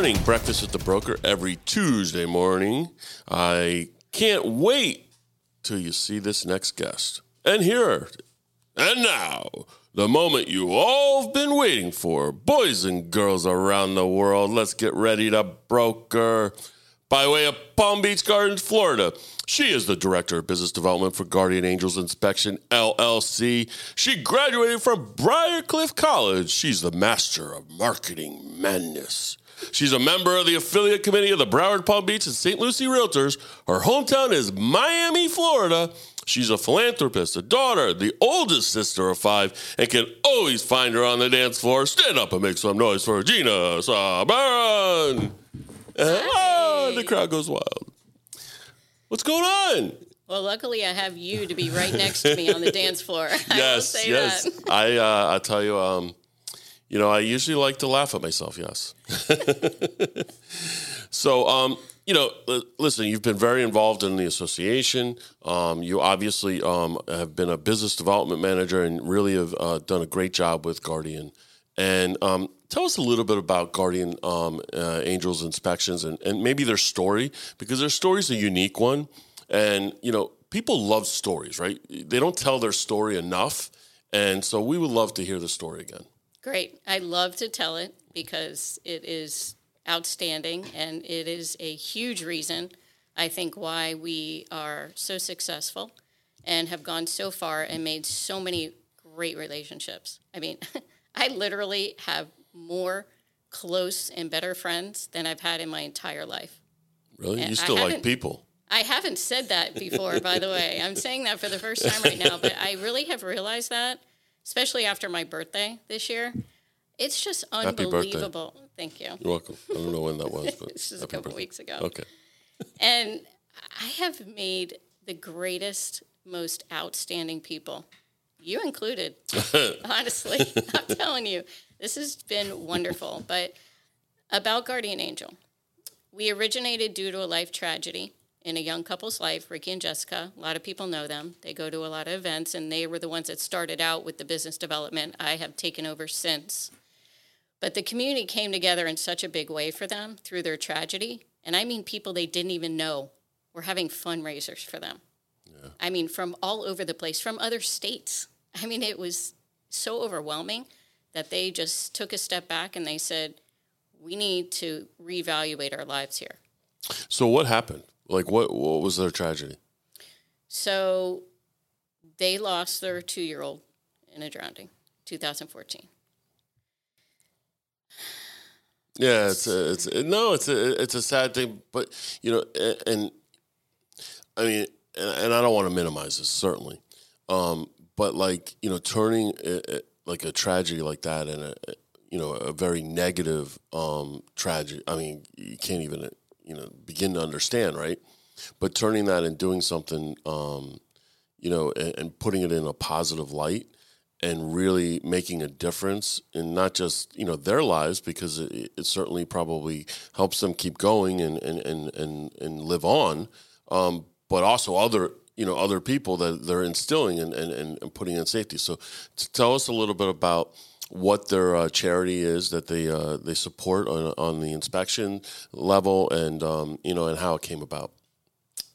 Breakfast with the broker every Tuesday morning. I can't wait till you see this next guest. And here, and now, the moment you all have been waiting for. Boys and girls around the world, let's get ready to broker. By way of Palm Beach Gardens, Florida. She is the Director of Business Development for Guardian Angels Inspection LLC. She graduated from Briarcliff College. She's the Master of Marketing Madness. She's a member of the affiliate committee of the Broward Palm Beach and St. Lucie Realtors. Her hometown is Miami, Florida. She's a philanthropist, a daughter, the oldest sister of five, and can always find her on the dance floor. Stand up and make some noise for Gina Soberon. Oh, the crowd goes wild. What's going on? Well, luckily I have you to be right next to me on the dance floor. I will Yes, say yes. that. I uh, I tell you, um, you know, I usually like to laugh at myself. Yes. so, um, you know, li- listen, you've been very involved in the association. Um, you obviously um, have been a business development manager and really have uh, done a great job with Guardian. And um, tell us a little bit about Guardian um, uh, Angels Inspections and, and maybe their story, because their story is a unique one. And, you know, people love stories, right? They don't tell their story enough. And so we would love to hear the story again. Great. I love to tell it because it is outstanding and it is a huge reason I think why we are so successful and have gone so far and made so many great relationships. I mean, I literally have more close and better friends than I've had in my entire life. Really? Yeah, You still like people. I haven't said that before, by the way. I'm saying that for the first time right now, but I really have realized that, especially after my birthday this year. It's just unbelievable. Thank you. You're welcome. I don't know when that was, but This is a couple birthday. weeks ago. Okay. And I have made the greatest, most outstanding people, you included, honestly. I'm telling you, this has been wonderful. But about Guardian Angel, we originated due to a life tragedy in a young couple's life, Ricky and Jessica. A lot of people know them. They go to a lot of events, and they were the ones that started out with the business development. I have taken over since. But the community came together in such a big way for them through their tragedy. And I mean, people they didn't even know were having fundraisers for them. I mean, from all over the place, from other states. I mean, it was so overwhelming that they just took a step back and they said, we need to reevaluate our lives here. So what happened? Like what what was their tragedy? So they lost their two year old in a drowning, 2014. Yeah, it's a, it's a, no, it's a it's a sad thing, but you know, a- and, I mean, and, and I don't want to minimize this certainly, um, but like you know, turning a, a- like a tragedy like that and a you know a very negative um, tragedy. I mean, you can't even you know begin to understand, right? But turning that and doing something, um, you know, and, and putting it in a positive light and really making a difference in not just you know their lives because it, it certainly probably helps them keep going and and and and, and live on, um, but also other you know other people that they're instilling and, and, and, putting in safety. So, tell us a little bit about what their uh, charity is that they uh, they support on, on the inspection level and um, you know and how it came about.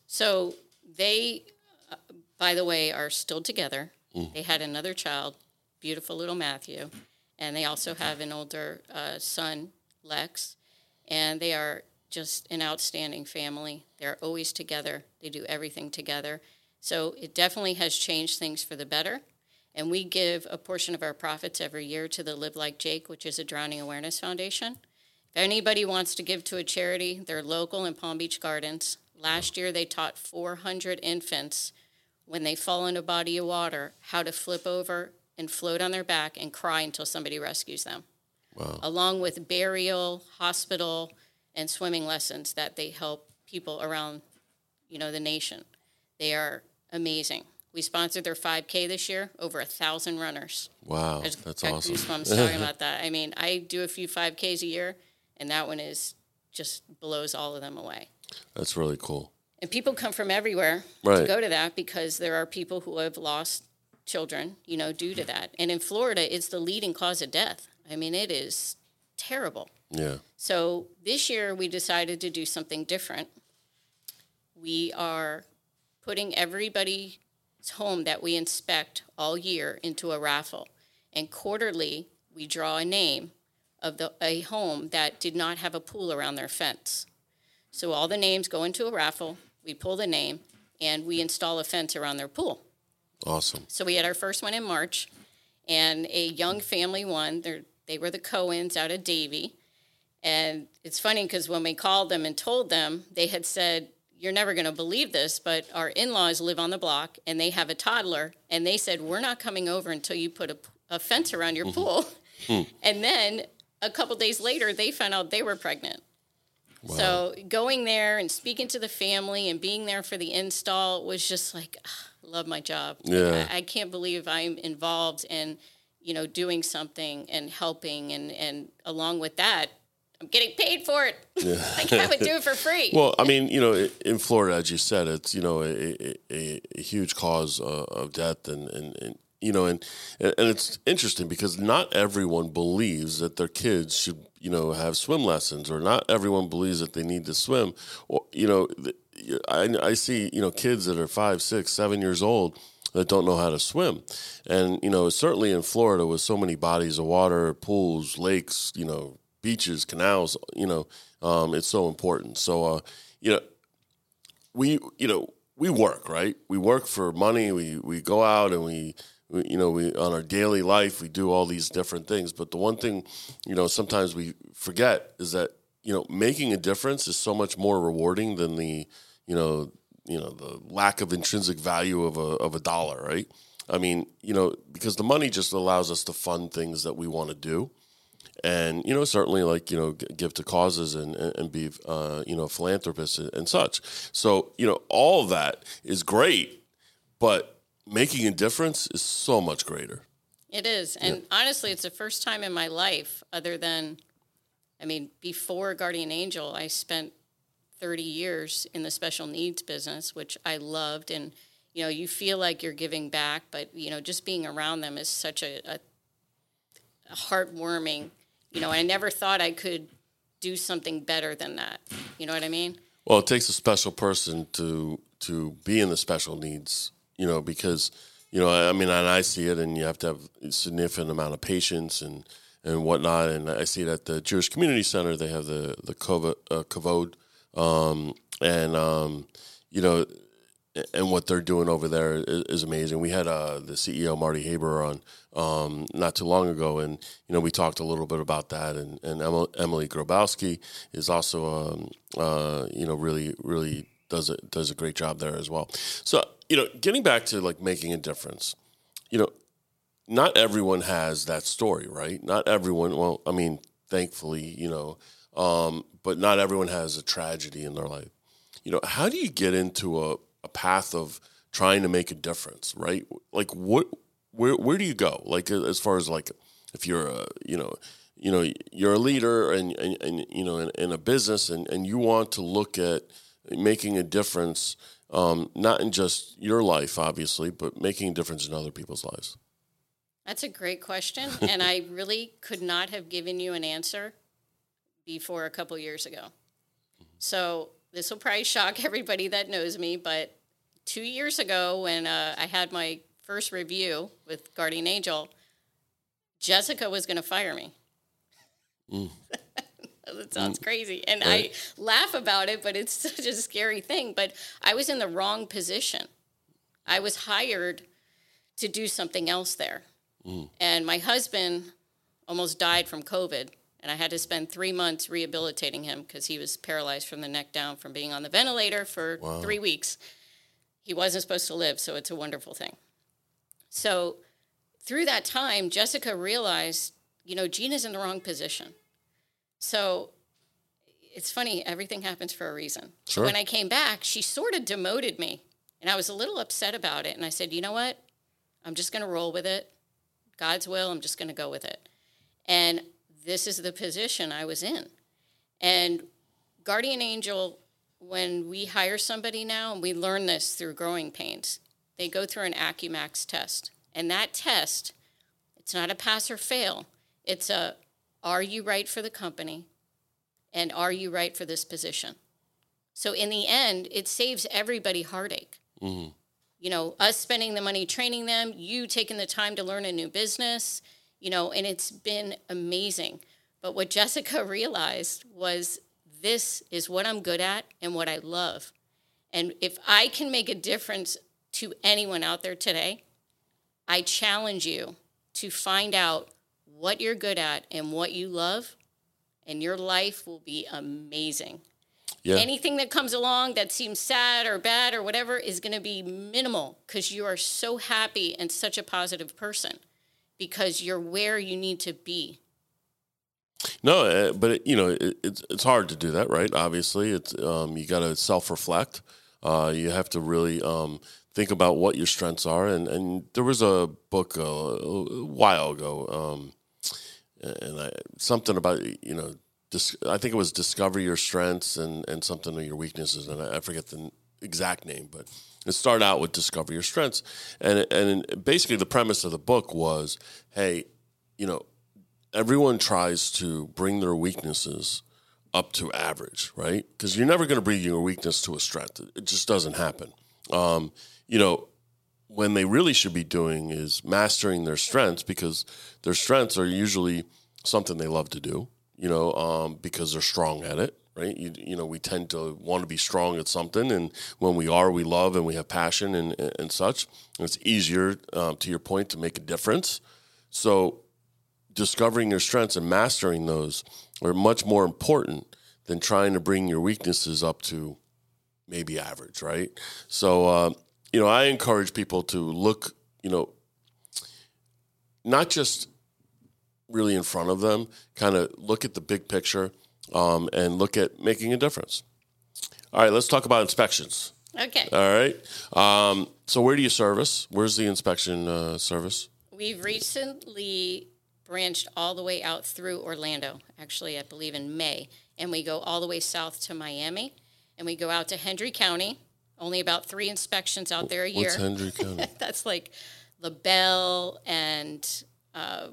So they, uh, by the way, are still together. They had another child, beautiful little Matthew, and they also have an older uh, son, Lex, and they are just an outstanding family. They're always together. They do everything together. So it definitely has changed things for the better. And we give a portion of our profits every year to the Live Like Jake, which is a drowning awareness foundation. If anybody wants to give to a charity, they're local in Palm Beach Gardens. Last year, they taught 400 infants when they fall in a body of water how to flip over and float on their back and cry until somebody rescues them. Wow. Along with burial, hospital, and swimming lessons that they help people around, you know, the nation. They are amazing. We sponsored their 5K this year, over a thousand runners. Wow, I just that's got awesome. goosebumps talking about that. I mean, I do a few 5Ks a year, and that one is just blows all of them away. That's really cool. And people come from everywhere to go to that because there are people who have lost children, you know, due to that. And in Florida, it's the leading cause of death. I mean, it is terrible. Yeah. So this year we decided to do something different. We are putting everybody's home that we inspect all year into a raffle. And quarterly, we draw a name of the, a home that did not have a pool around their fence. So all the names go into a raffle, we pull the name, and we install a fence around their pool. Awesome. So we had our first one in March, and a young family won. They're, they were the Cohens out of Davie. And it's funny because when we called them and told them, they had said, You're never going to believe this, but our in laws live on the block and they have a toddler. And they said, We're not coming over until you put a, a fence around your pool. and then a couple days later, they found out they were pregnant. So going there and speaking to the family and being there for the install was just like, ah, love my job. Yeah. I, I can't believe I'm involved in, you know, doing something and helping, and and along with that, I'm getting paid for it. like I would do it for free. Well, I mean, you know, in Florida, as you said, it's you know a, a, a, a huge cause uh, of death, and, and, and you know, and and it's interesting because not everyone believes that their kids should you know have swim lessons, or not everyone believes that they need to swim. Or you know, I I see you know kids that are five, six, seven years old that don't know how to swim. And, you know, certainly in Florida with so many bodies of water, pools, lakes, you know, beaches, canals, you know, um, it's so important. So, uh, you know, we, you know, we work, right? We work for money. We, we go out and we, we, you know, we, on our daily life, we do all these different things. But the one thing, you know, sometimes we forget is that, you know, making a difference is so much more rewarding than the, you know, you know the lack of intrinsic value of a of a dollar, right? I mean, you know, because the money just allows us to fund things that we want to do, and you know, certainly like you know, give to causes and and, be uh, you know philanthropists and, such. So you know, all of that is great, but making a difference is so much greater. It is. And honestly, it's the first time in my life, other than, I mean, before Guardian Angel, I spent 30 years in the special needs business, which I loved. And, you know, you feel like you're giving back, but, you know, just being around them is such a, a, a heartwarming, you know, I never thought I could do something better than that. You know what I mean? Well, it takes a special person to to be in the special needs, you know, because you know, I mean, and I see it, and you have to have a significant amount of patience and and whatnot. And I see it at the Jewish Community Center. They have the the kavod, uh, kavod um, and um, you know, and what they're doing over there is, amazing. We had uh, the CEO Marty Haber on um, not too long ago, and you know we talked a little bit about that. And, and Emily, Emily Grabowski is also um, uh, you know really really does a, does a great job there as well. So you know, getting back to like making a difference, you know, not everyone has that story, right? Not everyone. Well, I mean, thankfully, you know, um, but not everyone has a tragedy in their life you know, how do you get into a, a path of trying to make a difference, right? Like what, where, where do you go? Like as far as like, if you're a, you know, you know, you're a leader and, and, and you know, in, in a business and, and you want to look at making a difference, um, not in just your life, obviously, but making a difference in other people's lives. That's a great question. and I really could not have given you an answer before a couple years ago. So this will probably shock everybody that knows me, but two years ago, when uh, I had my first review with Guardian Angel, Jessica was going to fire me. Mm. that sounds mm. crazy. And I laugh about it, but it's such a scary thing. But I was in the wrong position. I was hired to do something else there. Mm. And my husband almost died from COVID. And I had to spend three months rehabilitating him because he was paralyzed from the neck down from being on the ventilator for three weeks. He wasn't supposed to live, so it's a wonderful thing. So through that time, Jessica realized, you know, Gina's in the wrong position. So it's funny, everything happens for a reason. Sure. when I came back, she sort of demoted me. And I was a little upset about it. And I said, you know what? I'm just going to roll with it. God's will, I'm just going to go with it. And this is the position I was in. And Guardian Angel, when we hire somebody now, and we learn this through growing pains, they go through an Acumax test. And that test, it's not a pass or fail, it's a are you right for the company? And are you right for this position? So in the end, it saves everybody heartache. Mm-hmm. You know, us spending the money training them, you taking the time to learn a new business, you know, and it's been amazing. But what Jessica realized was this is what I'm good at and what I love. And if I can make a difference to anyone out there today, I challenge you to find out what you're good at and what you love, and your life will be amazing. Yeah. Anything that comes along that seems sad or bad or whatever is going to be minimal because you are so happy and such a positive person because you're where you need to be. No, uh, but it, you know it, it's it's hard to do that, right? Obviously, it's um, you got to self reflect. Uh, you have to really um, think about what your strengths are. And, and there was a book uh, a while ago, um, and I, something about you know, dis, I think it was discover your strengths and and something of your weaknesses, and I, I forget the exact name, but it started out with discover your strengths, and and basically the premise of the book was, hey, you know, everyone tries to bring their weaknesses up to average, right? Because you're never going to bring your weakness to a strength. It just doesn't happen. Um, you know, when they really should be doing is mastering their strengths because their strengths are usually something they love to do, you know, um, because they're strong at it, right? You, you know, we tend to want to be strong at something, and when we are, we love and we have passion and, and such. And it's easier, um, to your point, to make a difference. So, discovering your strengths and mastering those are much more important than trying to bring your weaknesses up to maybe average, right? So, uh, you know, I encourage people to look, you know, not just really in front of them, kind of look at the big picture um, and look at making a difference. All right, let's talk about inspections. Okay. All right. Um, so, where do you service? Where's the inspection uh, service? We've recently branched all the way out through Orlando, actually, I believe in May. And we go all the way south to Miami. And we go out to Hendry County, only about three inspections out there a year. What's Hendry County? That's like LaBelle and uh,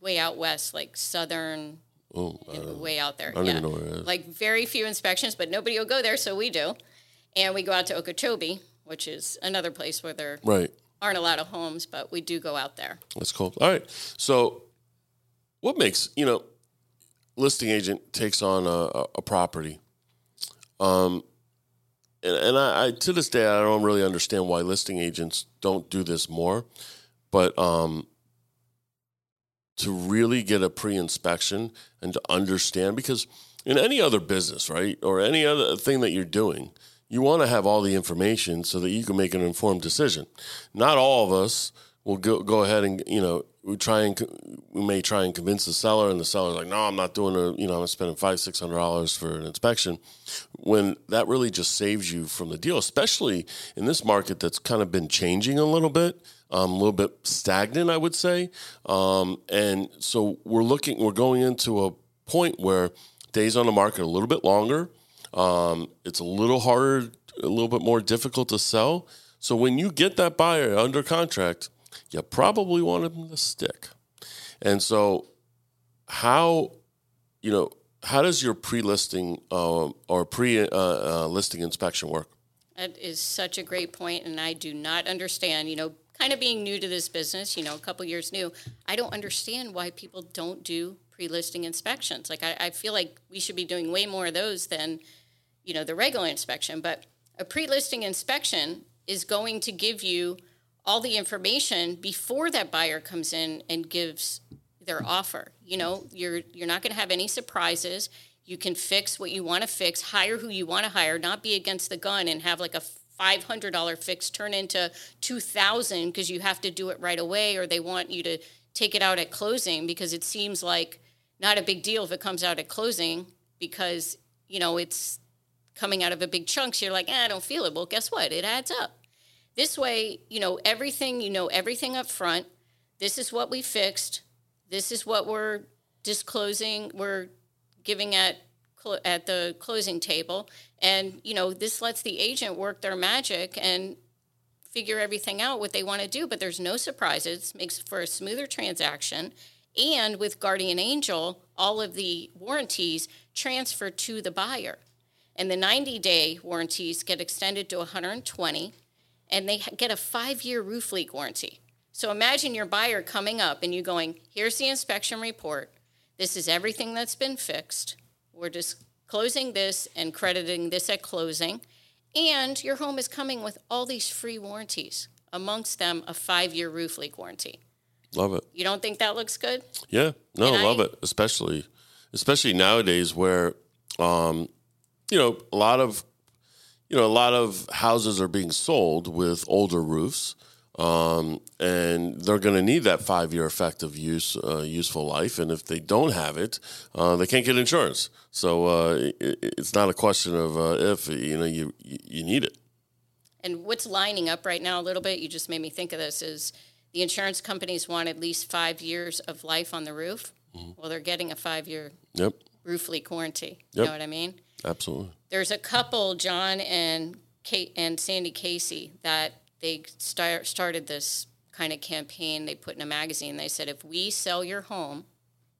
way out west, like southern. Oh, way out there. I don't yeah. even know where it is. Like very few inspections, but nobody will go there, so we do. And we go out to Okeechobee, which is another place where there right. aren't a lot of homes, but we do go out there. That's cool. All right. So, what makes you know, listing agent takes on a, a property. Um, and, and I, I, to this day I don't really understand why listing agents don't do this more, but um, to really get a pre-inspection and to understand because in any other business, right, or any other thing that you're doing, you want to have all the information so that you can make an informed decision. Not all of us will go go ahead and you know we try and we may try and convince the seller, and the seller's like, "No, I'm not doing a you know I'm spending five six hundred dollars for an inspection," when that really just saves you from the deal, especially in this market that's kind of been changing a little bit, um, a little bit stagnant, I would say, um, and so we're looking, we're going into a point where days on the market are a little bit longer. Um, it's a little harder, a little bit more difficult to sell. So when you get that buyer under contract you probably want them to stick. And so, how, you know, how does your pre-listing um, or pre-listing uh, uh, inspection work? That is such a great point, and I do not understand. You know, kind of being new to this business, you know, a couple years new, I don't understand why people don't do pre-listing inspections. Like, I, I feel like we should be doing way more of those than, you know, the regular inspection. But a pre-listing inspection is going to give you all the information before that buyer comes in and gives their offer. You know, you're you're not going to have any surprises. You can fix what you want to fix, hire who you want to hire, not be against the gun and have like a five hundred dollar fix turn into two thousand because you have to do it right away, or they want you to take it out at closing because it seems like not a big deal if it comes out at closing because you know it's coming out of a big chunk. So you're like, eh, I don't feel it. Well, guess what? It adds up. This way, you know everything, you know everything up front. This is what we fixed. This is what we're disclosing, we're giving at at the closing table. And, you know, this lets the agent work their magic and figure everything out what they want to do, but there's no surprises, makes for a smoother transaction. And with Guardian Angel, all of the warranties transfer to the buyer. And the 90 day warranties get extended to 120, and they get a five year roof leak warranty. So imagine your buyer coming up and you going, Here's the inspection report. This is everything that's been fixed. We're just closing this and crediting this at closing. And your home is coming with all these free warranties, amongst them a five year roof leak warranty. Love it. You don't think that looks good? Yeah, no, And love I- it. Especially, especially nowadays where, um, you know, a lot of, you know, a lot of houses are being sold with older roofs, um, and they're going to need that five-year effective use, uh, useful life. And if they don't have it, uh, they can't get insurance. So uh, it, it's not a question of uh, if you know you you need it. And what's lining up right now a little bit, you just made me think of this, is the insurance companies want at least five years of life on the roof. Well, they're getting a five year Yep, roof leak warranty. Yep. You know what I mean? absolutely. There's a couple, John and Kate and Sandy Casey, that they start, started this kind of campaign. They put in a magazine. They said, if we sell your home,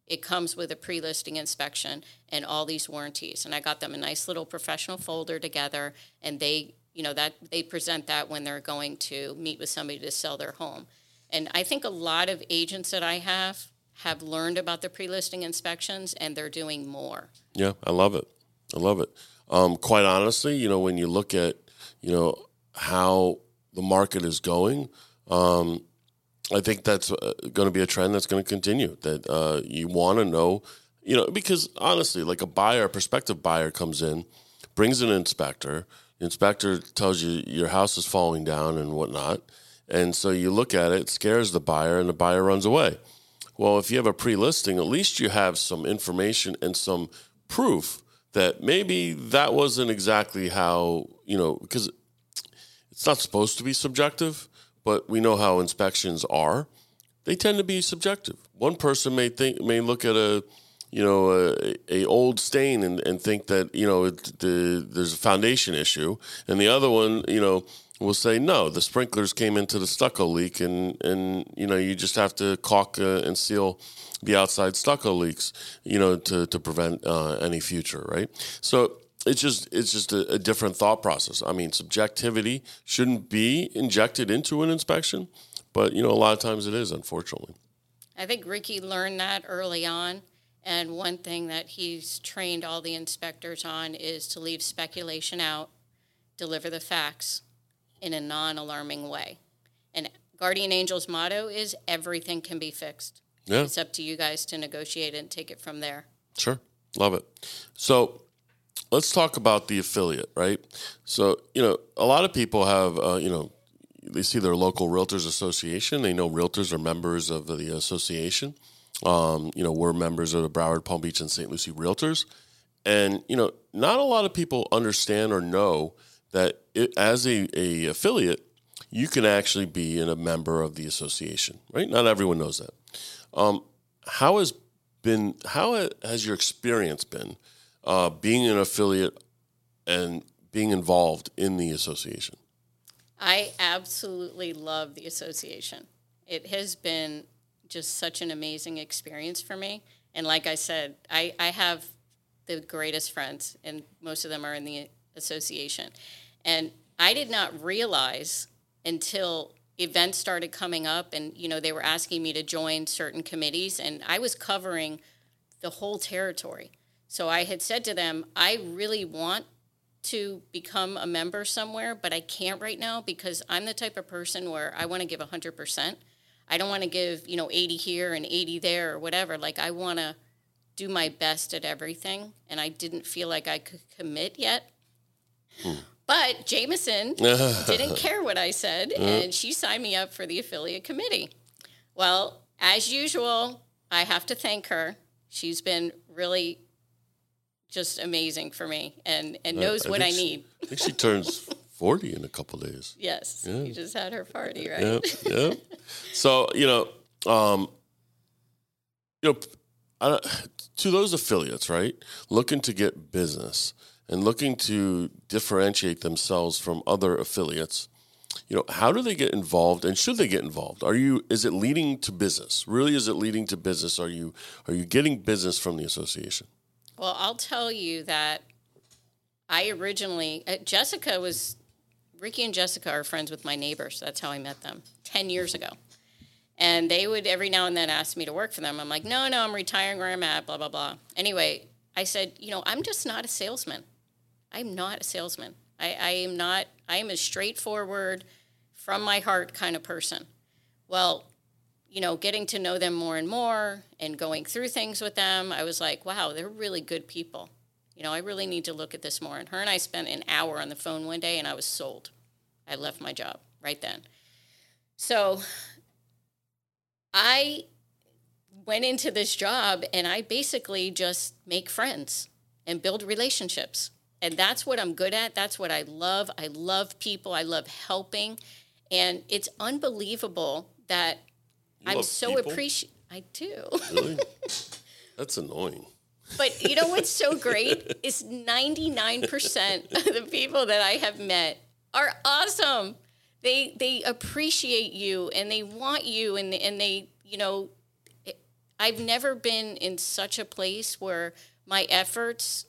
it comes with a pre-listing inspection and all these warranties. And I got them a nice little professional folder together, and they, you know, that they present that when they're going to meet with somebody to sell their home. And I think a lot of agents that I have have learned about the pre-listing inspections, and they're doing more. Yeah, I love it. I love it. Um, quite honestly, you know, when you look at, you know, how the market is going, um, I think that's uh, going to be a trend that's going to continue. That uh, you want to know, you know, because honestly, like a buyer, a prospective buyer comes in, brings an inspector. The inspector tells you your house is falling down and whatnot, and so you look at it, it scares the buyer, and the buyer runs away. Well, if you have a pre-listing, at least you have some information and some proof that maybe that wasn't exactly how you know because it's not supposed to be subjective, but we know how inspections are. They tend to be subjective. One person may think may look at a you know a, a old stain and, and think that you know it, the, there's a foundation issue, and the other one you know will say no, the sprinklers came into the stucco leak, and and you know you just have to caulk uh, and seal the outside stucco leaks, you know, to to prevent uh, any future, right? So it's just it's just a, a different thought process. I mean, subjectivity shouldn't be injected into an inspection, but you know, a lot of times it is, unfortunately. I think Ricky learned that early on. And one thing that he's trained all the inspectors on is to leave speculation out, deliver the facts in a non alarming way. And Guardian Angel's motto is everything can be fixed. Yeah. It's up to you guys to negotiate and take it from there. Sure. Love it. So let's talk about the affiliate, right? So, you know, a lot of people have, uh, you know, they see their local realtors association. They know realtors are members of the association. Um, you know, we're members of the Broward, Palm Beach, and St. Lucie Realtors. And, you know, not a lot of people understand or know that it, as a, a affiliate, you can actually be in a member of the association, right? Not everyone knows that. Um, how has been how has your experience been uh, being an affiliate and being involved in the association? I absolutely love the association. It has been just such an amazing experience for me. And like I said, I, I have the greatest friends, and most of them are in the association. And I did not realize until events started coming up and you know they were asking me to join certain committees and I was covering the whole territory. So I had said to them, I really want to become a member somewhere, but I can't right now because I'm the type of person where I want to give 100%. I don't want to give, you know, 80 here and 80 there or whatever. Like I want to do my best at everything and I didn't feel like I could commit yet. Hmm. But Jameson didn't care what I said and she signed me up for the affiliate committee. Well, as usual, I have to thank her. She's been really just amazing for me and, and knows I what I she- need. I think she turns forty in a couple days. Yes. You just had her party, right? Yeah, yeah. So you know, um, you know, I, to those affiliates, right, looking to get business and looking to differentiate themselves from other affiliates, you know, how do they get involved and should they get involved? Are you is it leading to business? Really is it leading to business? Are you are you getting business from the association? Well, I'll tell you that I originally uh, Jessica was Ricky and Jessica are friends with my neighbors. That's how I met them 10 years ago. And they would every now and then ask me to work for them. I'm like, no, no, I'm retiring where I'm at, blah, blah, blah. Anyway, I said, you know, I'm just not a salesman. I'm not a salesman. I, I am not, I am a straightforward, from my heart kind of person. Well, you know, getting to know them more and more and going through things with them, I was like, wow, they're really good people. You know, I really need to look at this more. And her and I spent an hour on the phone one day and I was sold. I left my job right then. So I went into this job and I basically just make friends and build relationships. And that's what I'm good at. That's what I love. I love people. I love helping. And it's unbelievable that You I'm so appreciative. I do. Really? That's annoying. But you know what's so great is 99% of the people that I have met are awesome. They they appreciate you and they want you and and they, you know, I've never been in such a place where my efforts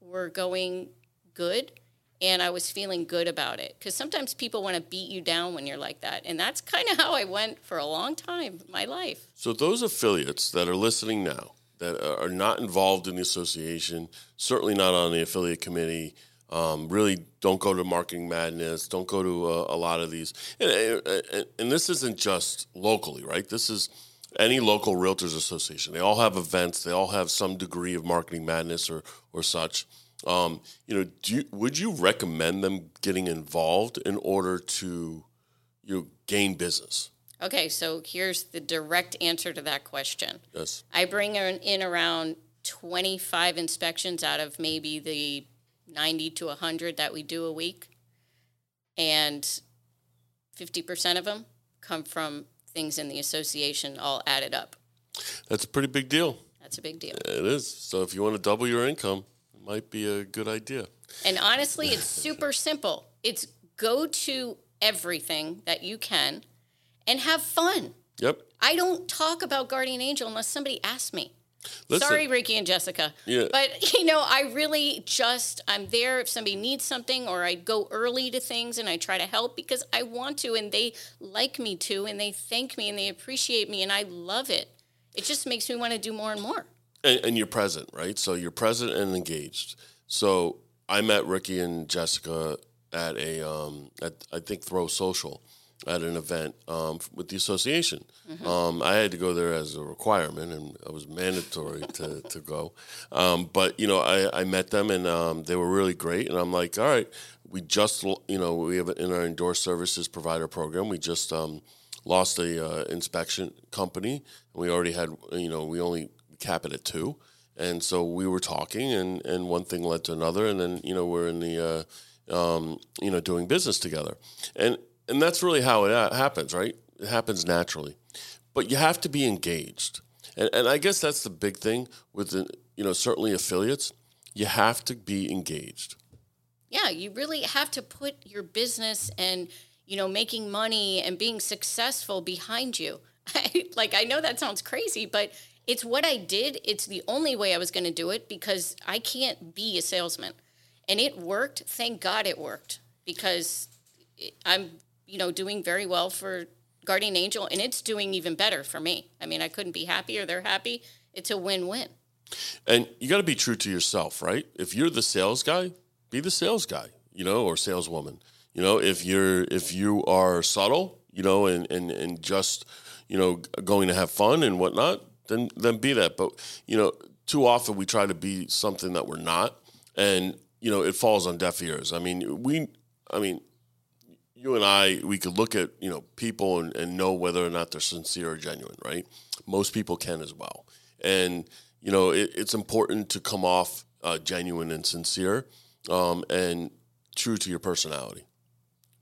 were going good and I was feeling good about it cuz sometimes people want to beat you down when you're like that. And that's kind of how I went for a long time my life. So those affiliates that are listening now that are not involved in the association, certainly not on the affiliate committee, um, really don't go to Marketing Madness, don't go to uh, a lot of these, and, and, and this isn't just locally, right? This is any local realtors association. They all have events. They all have some degree of Marketing Madness or or such. Um, you know, do you, would you recommend them getting involved in order to you know, gain business? Okay, so here's the direct answer to that question. Yes. I bring in, in around 25 inspections out of maybe the 90 to 100 that we do a week. And 50% of them come from things in the association all added up. That's a pretty big deal. That's a big deal. It is. So if you want to double your income, might be a good idea. And honestly, it's super simple. It's go to everything that you can and have fun. Yep. I don't talk about Guardian Angel unless somebody asks me. Listen, Sorry, Ricky and Jessica. Yeah. But, you know, I really just, I'm there if somebody needs something or I go early to things and I try to help because I want to and they like me to and they thank me and they appreciate me and I love it. It just makes me want to do more and more. And, and you're present, right? So you're present and engaged. So I met Ricky and Jessica at a, um, at I think Throw Social, at an event um, with the association. Um, I had to go there as a requirement, and it was mandatory to, to go. Um, but you know, I, I met them, and um, they were really great. And I'm like, all right, we just you know we have in our endorsed services provider program, we just um, lost a uh, inspection company. We already had you know we only cap it at two. And so we were talking, and, and one thing led to another, and then you know we're in the uh, um, you know doing business together, and and that's really how it happens, right? It happens naturally, but you have to be engaged, and and I guess that's the big thing with the, you know certainly affiliates. You have to be engaged. Yeah, you really have to put your business and, you know, making money and being successful behind you. like, I know that sounds crazy, but it's what I did. It's the only way I was going to do it because I can't be a salesman. And it worked. Thank God it worked because I'm, you know, doing very well for Guardian Angel and it's doing even better for me. I mean, I couldn't be happier. They're happy. It's a win win. And you got to be true to yourself, right? If you're the sales guy, be the sales guy, you know, or saleswoman. You know, if you're if you are subtle, you know, and and and just you know going to have fun and whatnot, then then be that. But you know, too often we try to be something that we're not, and you know, it falls on deaf ears. I mean, we, I mean, you and I, we could look at you know people and, and know whether or not they're sincere or genuine, right? Most people can as well, and you know it, it's important to come off uh, genuine and sincere, um, and true to your personality.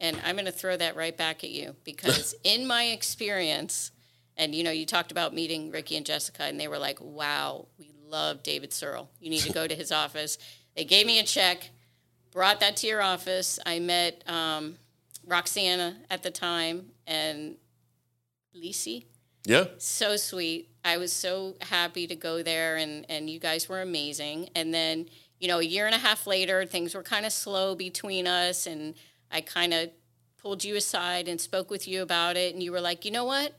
And I'm going to throw that right back at you because, in my experience, and you know, you talked about meeting Ricky and Jessica, and they were like, wow, we love David Searle. You need to go to his office. They gave me a check, brought that to your office. I met um, Roxana at the time and Lisi. Yeah. So sweet. I was so happy to go there, and, and you guys were amazing. And then, you know, a year and a half later, things were kind of slow between us, and I kind of pulled you aside and spoke with you about it. And you were like, you know what?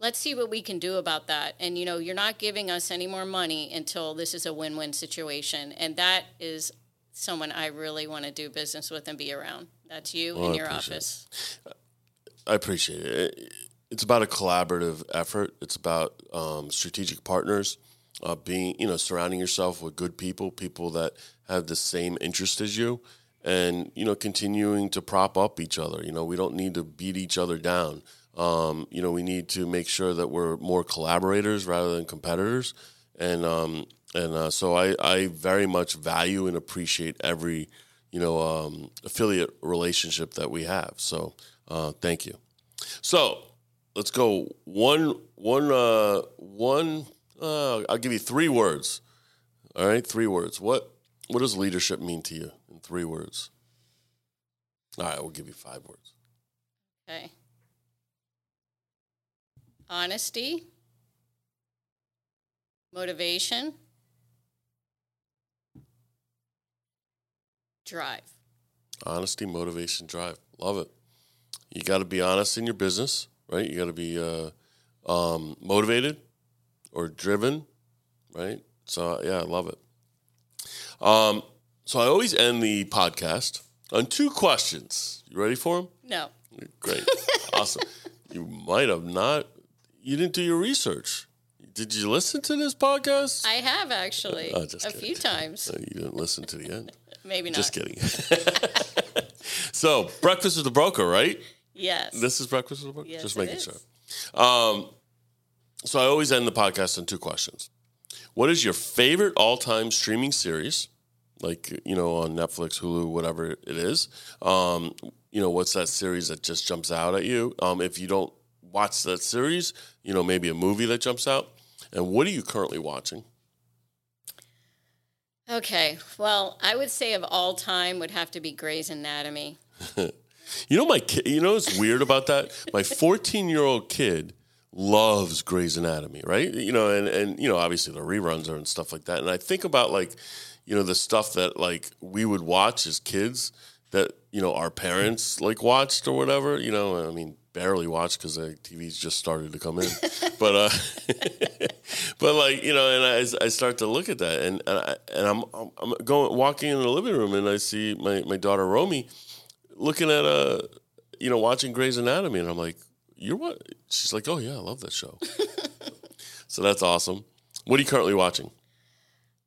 Let's see what we can do about that. And, you know, you're not giving us any more money until this is a win win situation. And that is someone I really want to do business with and be around. That's you Well, in your office. I appreciate it. It's about a collaborative effort. It's about um, strategic partners, uh, being you know surrounding yourself with good people, people that have the same interest as you, and you know continuing to prop up each other. You know we don't need to beat each other down. Um, you know we need to make sure that we're more collaborators rather than competitors, and um, and uh, so I, I very much value and appreciate every you know um, affiliate relationship that we have. So uh, thank you. So let's go one one uh, one. Uh, I'll give you three words. All right, three words. What what does leadership mean to you in three words? All right, we'll give you five words. Okay. Honesty, motivation, drive. Honesty, motivation, drive. Love it. You got to be honest in your business, right? You got to be uh, um, motivated or driven, right? So yeah, I love it. Um, so I always end the podcast on two questions. You ready for them? No. Great, awesome. You might have not. You didn't do your research. Did you listen to this podcast? I have actually Oh, a kidding. few times. You didn't listen to the end. Maybe not. Just kidding. so, breakfast with the broker, right? Yes. This is breakfast with the broker. Yes, Just making sure. Um, so I always end the podcast on two questions. What is your favorite all-time streaming series? Like you know, on Netflix, Hulu, whatever it is. Um, you know, what's that series that just jumps out at you? Um, if you don't watch that series, you know, maybe a movie that jumps out. And what are you currently watching? Okay. Well, I would say of all time would have to be Grey's Anatomy. You know, my kid, you know what's weird about that? My 14 year old kid loves Grey's Anatomy, right? You know, and, and, you know, obviously the reruns are and stuff like that. And I think about like, you know, the stuff that like we would watch as kids that, you know, our parents like watched or whatever, you know, I mean, barely watch because the TV's just started to come in. but, uh, but like, you know, and I, I start to look at that and, and, I, and I'm, I'm, going, walking in the living room and I see my, my daughter Romy looking at uh you know watching Grey's Anatomy and I'm like you're what she's like oh yeah I love that show so that's awesome what are you currently watching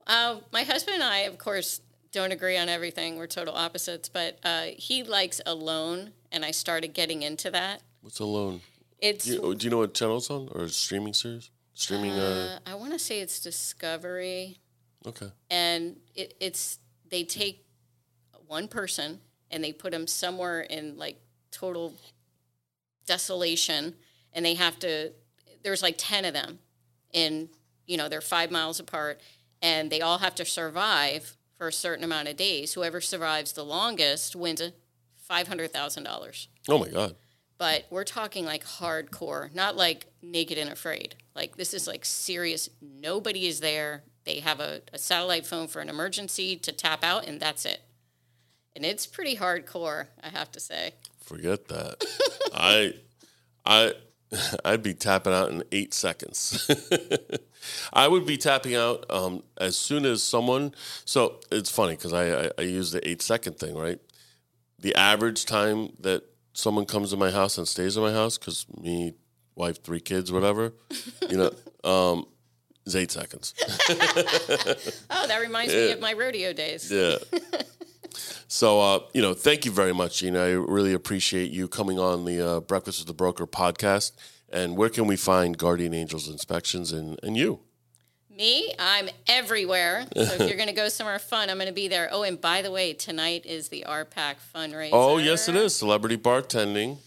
Uh, my husband and I, of course, don't agree on everything. We're total opposites, but uh, he likes Alone, and I started getting into that. What's Alone? It's do you, do you know what channel it's on? Or streaming series? Streaming uh, uh, I want to say it's Discovery, okay. And it, it's they take one person and they put them somewhere in like total desolation, and they have to. There's like ten of them, in you know they're five miles apart, and they all have to survive for a certain amount of days. Whoever survives the longest wins a five hundred thousand dollars. oh my god But we're talking like hardcore, not like naked and afraid. Like this is like serious. Nobody is there. They have a, a satellite phone for an emergency to tap out, and that's it. And it's pretty hardcore, I have to say. forget that I I I'd be tapping out in eight seconds. I would be tapping out um, as soon as someone. So it's funny because I, I, I use the eight second thing, right? The average time that someone comes to my house and stays in my house, because me, wife, three kids, whatever, you know, um, is eight seconds. Oh, that reminds me of my rodeo days. Yeah. So, uh, you know, thank you very much, Gina. I really appreciate you coming on the uh, Breakfast with the Broker podcast. And where can we find Guardian Angels Inspections and, and you? Me, I'm everywhere. So if you're going to go somewhere fun, I'm going to be there. Oh, and by the way, tonight is the RPAC fundraiser. Oh, yes, it is. Celebrity Bartending,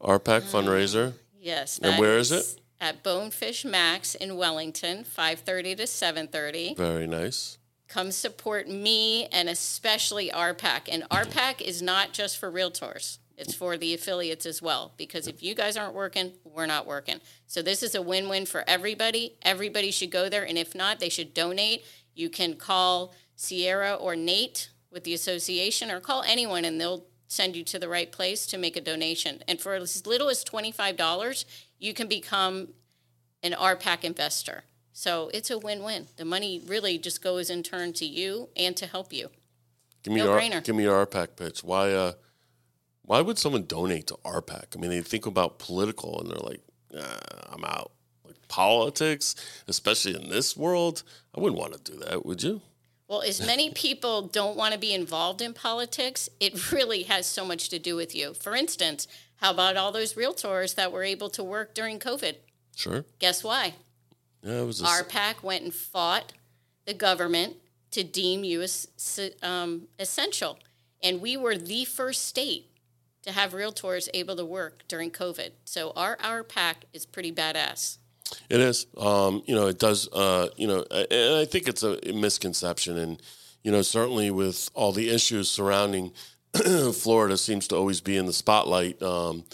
RPAC mm. fundraiser. Yes. And where is it? At Bonefish Max in Wellington, 5:30 to 7:30. Very nice. Come support me and especially RPAC. And RPAC is not just for realtors. It's for the affiliates as well because if you guys aren't working, we're not working. So this is a win-win for everybody. Everybody should go there, and if not, they should donate. You can call Sierra or Nate with the association, or call anyone, and they'll send you to the right place to make a donation. And for as little as twenty-five dollars, you can become an RPAC investor. So it's a win-win. The money really just goes in turn to you and to help you. Give me No your brainer. give me your RPAC pitch. Why uh why would someone donate to RPAC? I mean, they think about political and they're like, nah, I'm out. Like politics, especially in this world, I wouldn't want to do that, would you? Well, as many people don't want to be involved in politics, it really has so much to do with you. For instance, how about all those realtors that were able to work during COVID? Sure. Guess why? Yeah, it was a, RPAC went and fought the government to deem you as um, essential. And we were the first state to have realtors able to work during COVID. So our RPAC is pretty badass. It is. Um, you know, it does. Uh, you know, and I think it's a misconception, and you know, certainly with all the issues surrounding Florida, seems to always be in the spotlight. Um,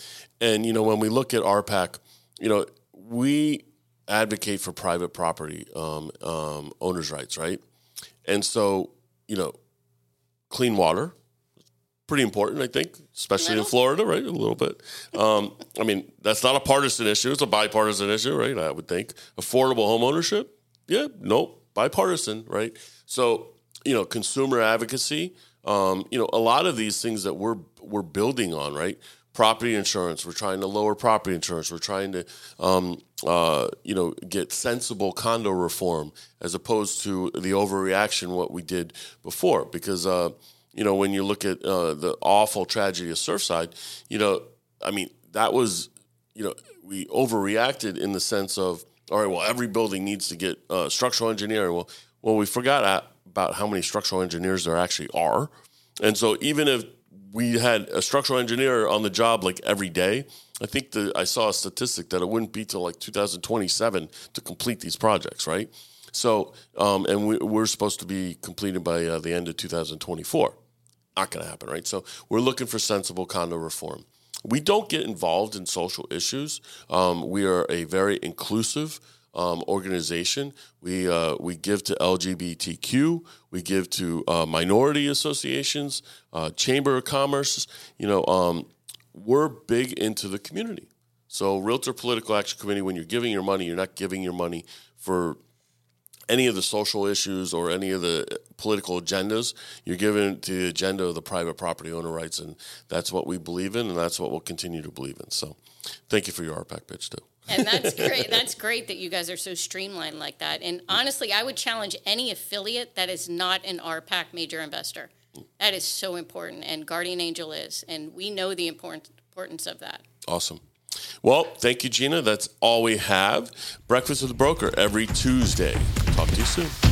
and you know, when we look at our RPAC, you know, we advocate for private property um, um, owners' rights, right? And so, you know, clean water, pretty important, I think, especially in Florida, right? A little bit. Um, I mean, that's not a partisan issue; it's a bipartisan issue, right? I would think. Affordable home ownership, yeah, nope, bipartisan, right? So, you know, consumer advocacy, um, you know, a lot of these things that we're we're building on, right? Property insurance, we're trying to lower property insurance. We're trying to, um, uh, you know, get sensible condo reform as opposed to the overreaction what we did before. Because, uh, you know, when you look at uh, the awful tragedy of Surfside, you know, I mean, that was, you know, we overreacted in the sense of, all right, well, every building needs to get uh, structural engineering. Well, well, we forgot about how many structural engineers there actually are, and so even if we had a structural engineer on the job like every day, I think the I saw a statistic that it wouldn't be till like 2027 to complete these projects, right? So, um, and we, we're supposed to be completed by uh, the end of 2024 not going to happen, right? So we're looking for sensible condo reform. We don't get involved in social issues. Um, we are a very inclusive um, organization. We uh, we give to LGBTQ. We give to uh, minority associations, uh, Chamber of Commerce. You know, um, we're big into the community. So, Realtor Political Action Committee, when you're giving your money, you're not giving your money for any of the social issues or any of the political agendas. You're given to the agenda of the private property owner rights, and that's what we believe in, and that's what we'll continue to believe in. So, thank you for your RPAC pitch too. And that's great. That's great that you guys are so streamlined like that. And honestly, I would challenge any affiliate that is not an RPAC major investor. That is so important, and Guardian Angel is, and we know the important importance of that. Awesome. Well, thank you, Gina. That's all we have. Breakfast with the Broker every Tuesday. Talk to you soon.